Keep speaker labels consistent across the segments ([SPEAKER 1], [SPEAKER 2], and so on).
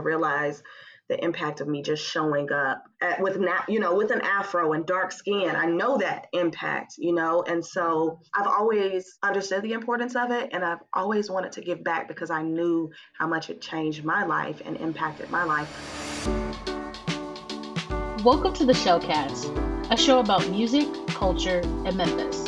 [SPEAKER 1] realized the impact of me just showing up at, with you know with an afro and dark skin. I know that impact you know? And so i've always understood the importance of it and i've always wanted to give back because i knew how much it changed my life and impacted my life.
[SPEAKER 2] Welcome to the shellcast a show about music culture and memphis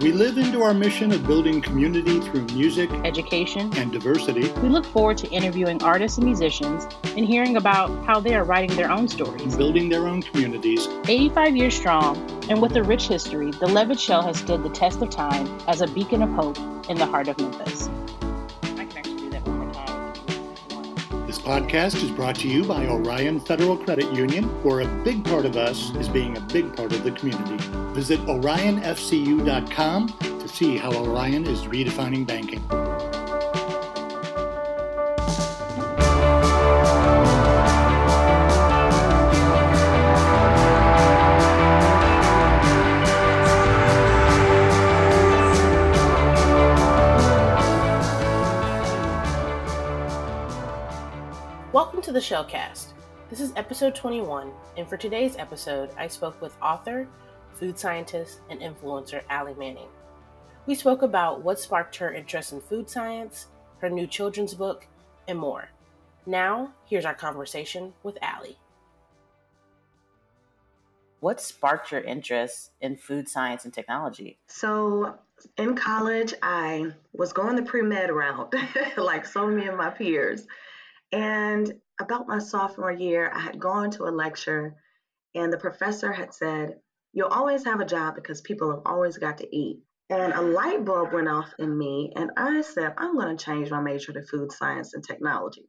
[SPEAKER 3] we live into our mission of building community through music,
[SPEAKER 2] education,
[SPEAKER 3] and diversity,
[SPEAKER 2] we look forward to interviewing artists and musicians and hearing about how they are writing their own stories,
[SPEAKER 3] building their own communities.
[SPEAKER 2] 85 years strong, and with a rich history, the Levitt Shell has stood the test of time as a beacon of hope in the heart of Memphis.
[SPEAKER 3] Podcast is brought to you by Orion Federal Credit Union, where a big part of us is being a big part of the community. Visit orionfcu.com to see how Orion is redefining banking.
[SPEAKER 2] To the Shellcast. This is episode 21, and for today's episode, I spoke with author, food scientist, and influencer Ali Manning. We spoke about what sparked her interest in food science, her new children's book, and more. Now, here's our conversation with Ali. What sparked your interest in food science and technology?
[SPEAKER 1] So, in college, I was going the pre med route, like so many of my peers. And about my sophomore year, I had gone to a lecture and the professor had said, You'll always have a job because people have always got to eat. And a light bulb went off in me, and I said, I'm going to change my major to food science and technology.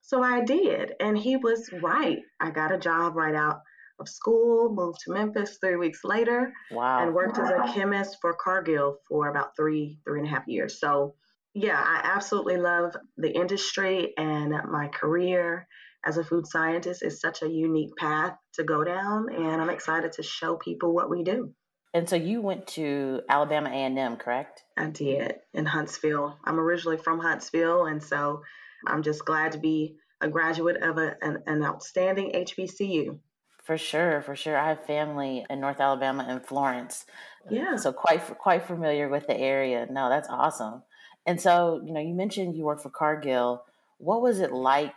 [SPEAKER 1] So I did, and he was right. I got a job right out of school, moved to Memphis three weeks later,
[SPEAKER 2] wow.
[SPEAKER 1] and worked as a chemist for Cargill for about three, three and a half years. So yeah, I absolutely love the industry and my career as a food scientist is such a unique path to go down and I'm excited to show people what we do.
[SPEAKER 2] And so you went to Alabama A&M, correct?
[SPEAKER 1] I did in Huntsville. I'm originally from Huntsville and so I'm just glad to be a graduate of a, an, an outstanding HBCU.
[SPEAKER 2] For sure, for sure. I have family in North Alabama and Florence.
[SPEAKER 1] Yeah.
[SPEAKER 2] So quite quite familiar with the area. No, that's awesome. And so, you know, you mentioned you work for Cargill. What was it like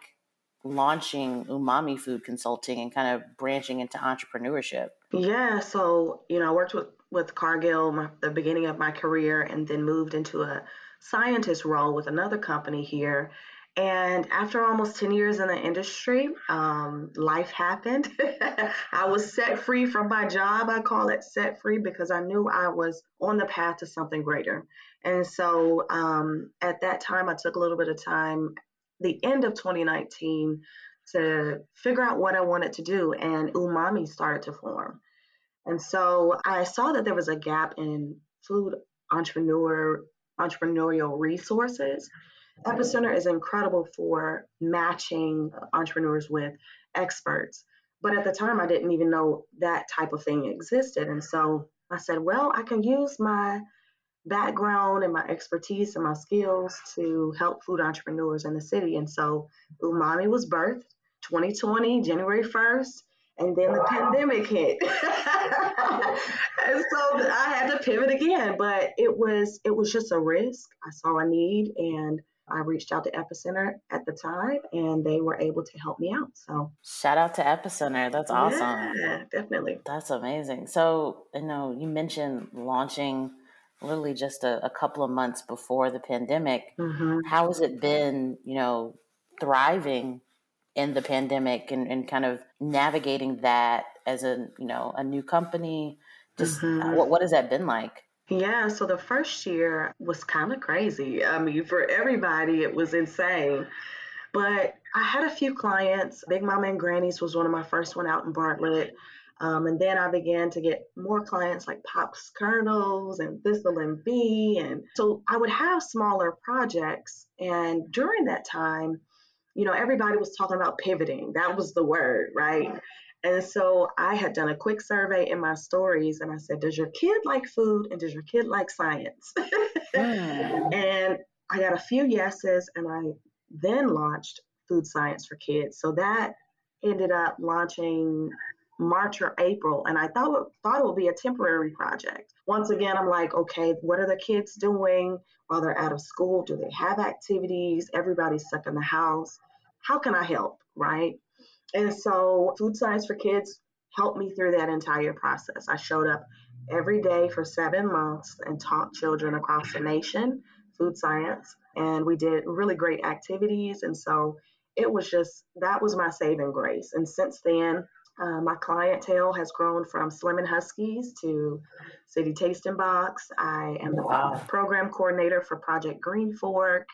[SPEAKER 2] launching Umami Food Consulting and kind of branching into entrepreneurship?
[SPEAKER 1] Yeah, so, you know, I worked with, with Cargill my, the beginning of my career and then moved into a scientist role with another company here. And after almost 10 years in the industry, um, life happened. I was set free from my job. I call it set free because I knew I was on the path to something greater. And so um, at that time, I took a little bit of time, the end of 2019, to figure out what I wanted to do. And Umami started to form. And so I saw that there was a gap in food entrepreneur entrepreneurial resources. Epicenter is incredible for matching entrepreneurs with experts. But at the time, I didn't even know that type of thing existed. And so I said, well, I can use my background and my expertise and my skills to help food entrepreneurs in the city. And so Umami was birthed 2020, January 1st, and then the pandemic hit. and so I had to pivot again, but it was it was just a risk. I saw a need and I reached out to Epicenter at the time and they were able to help me out. So
[SPEAKER 2] shout out to Epicenter. That's awesome.
[SPEAKER 1] Yeah, definitely.
[SPEAKER 2] That's amazing. So, you know, you mentioned launching literally just a, a couple of months before the pandemic. Mm-hmm. How has it been, you know, thriving in the pandemic and, and kind of navigating that as a, you know, a new company? Just mm-hmm. what, what has that been like?
[SPEAKER 1] Yeah, so the first year was kind of crazy. I mean, for everybody, it was insane. But I had a few clients. Big Mama and Granny's was one of my first one out in Bartlett. Um, and then I began to get more clients like Pops Kernels and Thistle and Bee. And so I would have smaller projects. And during that time, you know, everybody was talking about pivoting. That was the word, right? And so I had done a quick survey in my stories and I said, Does your kid like food and does your kid like science? mm. And I got a few yeses and I then launched Food Science for Kids. So that ended up launching March or April, and I thought thought it would be a temporary project. Once again, I'm like, okay, what are the kids doing while they're out of school? Do they have activities? Everybody's stuck in the house. How can I help? Right. And so, Food Science for Kids helped me through that entire process. I showed up every day for seven months and taught children across the nation food science, and we did really great activities. And so, it was just that was my saving grace. And since then, uh, my clientele has grown from Slim and Huskies to City Tasting Box. I am the wow. program coordinator for Project Green Fork.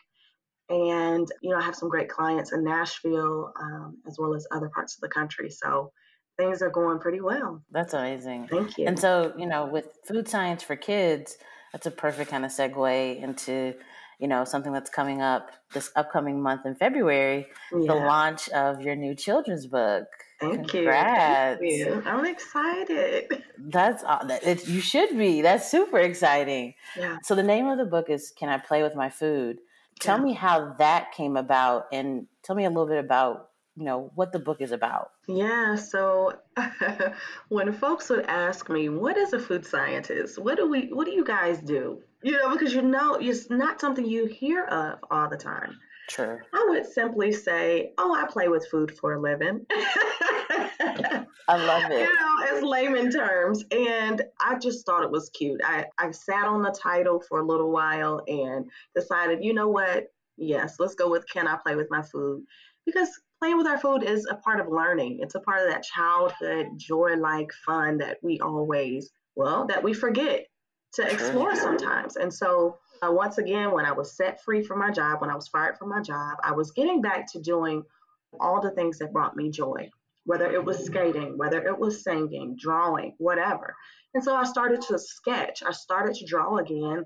[SPEAKER 1] And, you know, I have some great clients in Nashville um, as well as other parts of the country. So things are going pretty well.
[SPEAKER 2] That's amazing.
[SPEAKER 1] Thank you.
[SPEAKER 2] And so, you know, with food science for kids, that's a perfect kind of segue into you know something that's coming up this upcoming month in February, yeah. the launch of your new children's book.
[SPEAKER 1] Thank Congrats. you. Thank you. I'm excited.
[SPEAKER 2] That's it, you should be. That's super exciting.
[SPEAKER 1] Yeah.
[SPEAKER 2] So the name of the book is "Can I Play with My Food?" Tell yeah. me how that came about, and tell me a little bit about you know what the book is about.
[SPEAKER 1] Yeah. So when folks would ask me, "What is a food scientist? What do we? What do you guys do?" You know, because you know it's not something you hear of all the time.
[SPEAKER 2] True.
[SPEAKER 1] I would simply say, "Oh, I play with food for a living."
[SPEAKER 2] I love it.
[SPEAKER 1] You know, as layman terms, and I just thought it was cute. I I sat on the title for a little while and decided, you know what? Yes, let's go with "Can I play with my food?" Because playing with our food is a part of learning. It's a part of that childhood joy-like fun that we always, well, that we forget to explore sometimes. And so uh, once again, when I was set free from my job, when I was fired from my job, I was getting back to doing all the things that brought me joy, whether it was skating, whether it was singing, drawing, whatever. And so I started to sketch, I started to draw again,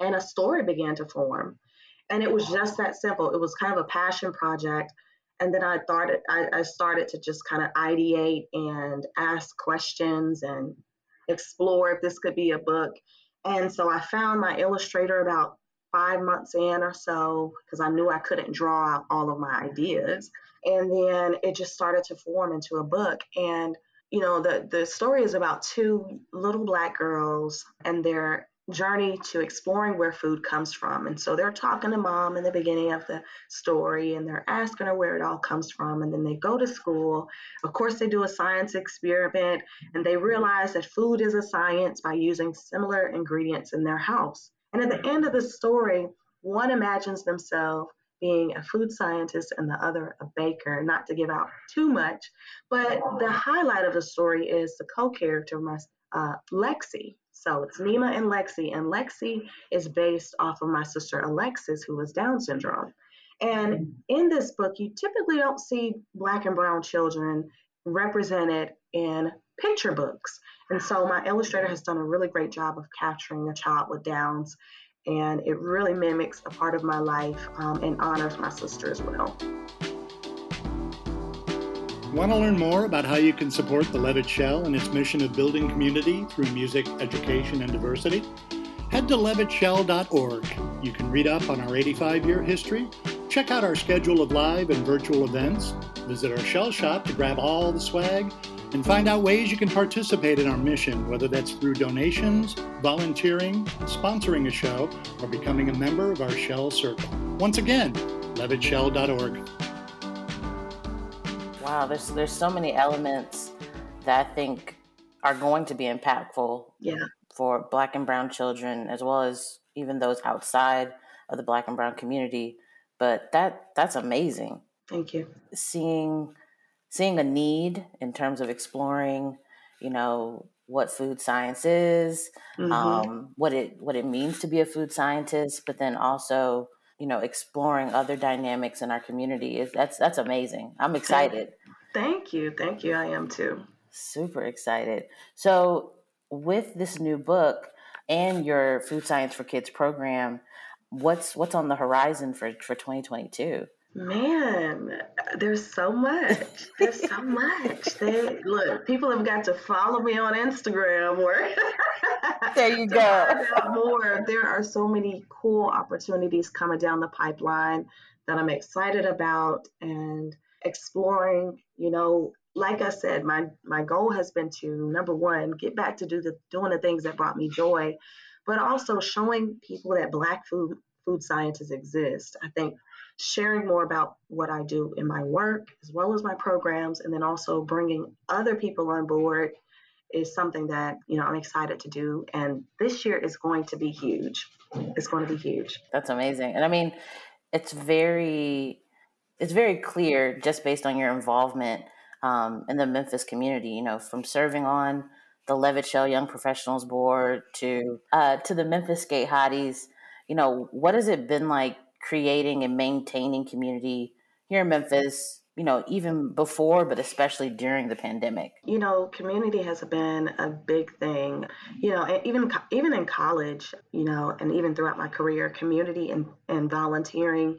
[SPEAKER 1] and a story began to form. And it was just that simple. It was kind of a passion project. And then I thought I, I started to just kind of ideate and ask questions and explore if this could be a book. And so I found my illustrator about five months in or so because I knew I couldn't draw out all of my ideas. And then it just started to form into a book. And, you know, the, the story is about two little black girls and their journey to exploring where food comes from. And so they're talking to mom in the beginning of the story and they're asking her where it all comes from. And then they go to school. Of course, they do a science experiment and they realize that food is a science by using similar ingredients in their house. And at the end of the story, one imagines themselves being a food scientist and the other a baker, not to give out too much. But the highlight of the story is the co character, uh, Lexi. So it's Nima and Lexi, and Lexi is based off of my sister Alexis, who has Down syndrome. And in this book, you typically don't see Black and Brown children represented in picture books. And so my illustrator has done a really great job of capturing a child with Downs, and it really mimics a part of my life um, and honors my sister as well.
[SPEAKER 3] Want to learn more about how you can support the Levitt Shell and its mission of building community through music, education, and diversity? Head to levittshell.org. You can read up on our 85 year history, check out our schedule of live and virtual events, visit our shell shop to grab all the swag, and find out ways you can participate in our mission, whether that's through donations, volunteering, sponsoring a show, or becoming a member of our Shell Circle. Once again, levittshell.org
[SPEAKER 2] wow, there's there's so many elements that I think are going to be impactful
[SPEAKER 1] yeah.
[SPEAKER 2] for black and brown children as well as even those outside of the black and brown community. But that that's amazing.
[SPEAKER 1] Thank you.
[SPEAKER 2] Seeing seeing a need in terms of exploring, you know, what food science is, mm-hmm. um, what it what it means to be a food scientist, but then also you know exploring other dynamics in our community is that's that's amazing. I'm excited.
[SPEAKER 1] thank you thank you. I am too.
[SPEAKER 2] Super excited. So with this new book and your food science for kids program what's what's on the horizon for for 2022
[SPEAKER 1] Man, there's so much. There's so much. They look. People have got to follow me on Instagram. Where
[SPEAKER 2] there you go.
[SPEAKER 1] More. There are so many cool opportunities coming down the pipeline. that I'm excited about and exploring, you know, like I said, my my goal has been to number one, get back to do the doing the things that brought me joy, but also showing people that black food food scientists exist. I think sharing more about what I do in my work as well as my programs, and then also bringing other people on board is something that you know I'm excited to do. And this year is going to be huge. It's going to be huge.
[SPEAKER 2] That's amazing. And I mean, it's very it's very clear just based on your involvement um, in the Memphis community. You know, from serving on the Levitt Shell Young Professionals Board to uh, to the Memphis Skate Hotties. You know, what has it been like creating and maintaining community here in Memphis? You know, even before, but especially during the pandemic.
[SPEAKER 1] You know, community has been a big thing. You know, even even in college, you know, and even throughout my career, community and, and volunteering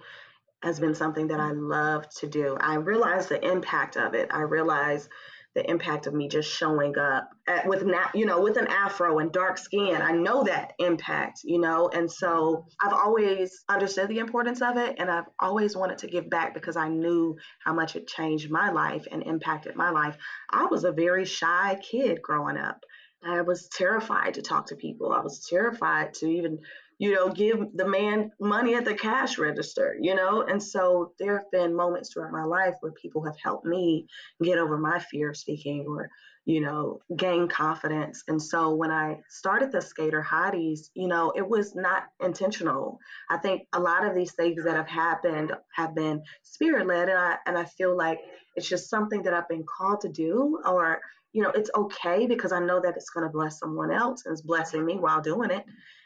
[SPEAKER 1] has been something that I love to do. I realize the impact of it. I realize the impact of me just showing up at, with na- you know with an afro and dark skin. I know that impact you know? And so i've always understood the importance of it and i've always wanted to give back because i knew how much it changed my life and impacted my life. I was a very shy kid growing up. I was terrified to talk to people. I was terrified to even you know, give the man money at the cash register, you know? And so there have been moments throughout my life where people have helped me get over my fear of speaking or, you know, gain confidence. And so when I started the Skater Hotties, you know, it was not intentional. I think a lot of these things that have happened have been spirit led and I and I feel like it's just something that I've been called to do or you know, it's okay because I know that it's going to bless someone else and it's blessing me while doing it.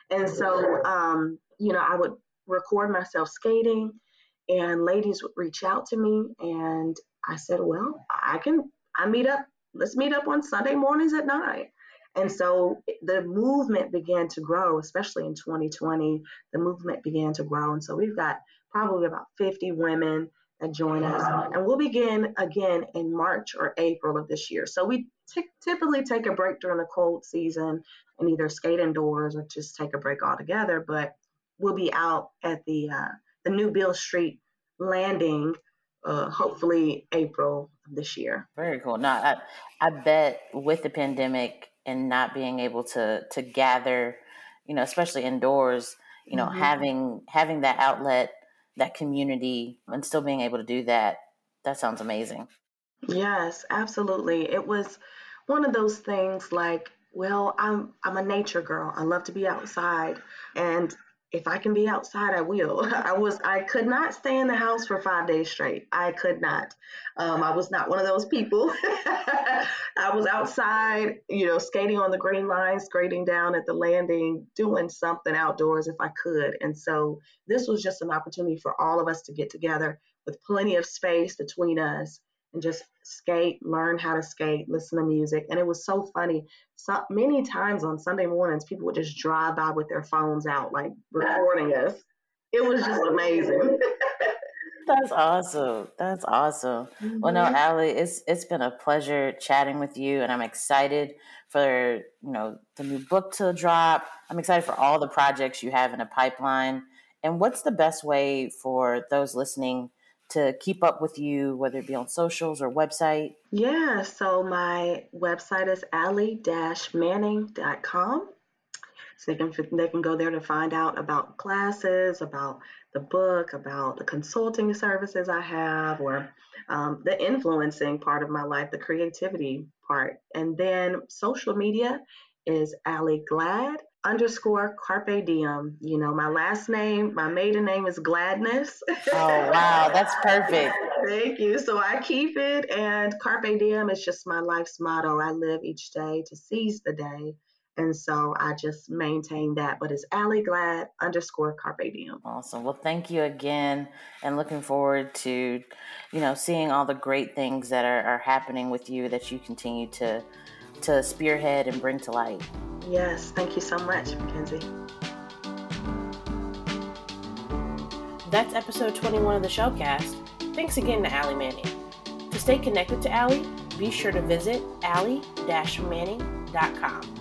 [SPEAKER 1] And so, um, you know, I would record myself skating, and ladies would reach out to me, and I said, well, I can, I meet up, let's meet up on Sunday mornings at nine. And so the movement began to grow, especially in 2020. The movement began to grow. And so we've got probably about 50 women that join us. And we'll begin again in March or April of this year. So we t- typically take a break during the cold season and either skate indoors or just take a break altogether. But we'll be out at the uh, the new Beale Street landing, uh, hopefully April of this year.
[SPEAKER 2] Very cool. Now, I, I bet with the pandemic and not being able to to gather, you know, especially indoors, you know, mm-hmm. having having that outlet, that community, and still being able to do that, that sounds amazing.
[SPEAKER 1] Yes, absolutely. It was one of those things like well, I'm I'm a nature girl. I love to be outside, and if I can be outside, I will. I was I could not stay in the house for five days straight. I could not. Um, I was not one of those people. I was outside, you know, skating on the green line, skating down at the landing, doing something outdoors if I could. And so this was just an opportunity for all of us to get together with plenty of space between us and just skate, learn how to skate, listen to music. And it was so funny. So many times on Sunday mornings, people would just drive by with their phones out, like recording us. It was just amazing.
[SPEAKER 2] That's awesome. That's awesome. Mm-hmm. Well, no, mm-hmm. Ali, it's it's been a pleasure chatting with you, and I'm excited for you know the new book to drop. I'm excited for all the projects you have in a pipeline. And what's the best way for those listening to keep up with you, whether it be on socials or website?
[SPEAKER 1] Yeah, so my website is allie-manning.com. So they can they can go there to find out about classes, about the book, about the consulting services I have, or um, the influencing part of my life, the creativity part. And then social media is Allie Glad underscore carpe diem. You know, my last name, my maiden name is Gladness.
[SPEAKER 2] Oh wow, that's perfect.
[SPEAKER 1] Thank you. So I keep it, and carpe diem is just my life's motto. I live each day to seize the day. And so I just maintain that, but it's Allie Glad underscore Carpe Diem.
[SPEAKER 2] Awesome. Well, thank you again, and looking forward to, you know, seeing all the great things that are, are happening with you that you continue to to spearhead and bring to light.
[SPEAKER 1] Yes, thank you so much, McKenzii.
[SPEAKER 4] That's episode 21 of the Shellcast. Thanks again to Ali Manning. To stay connected to Ali, be sure to visit allie-manning.com.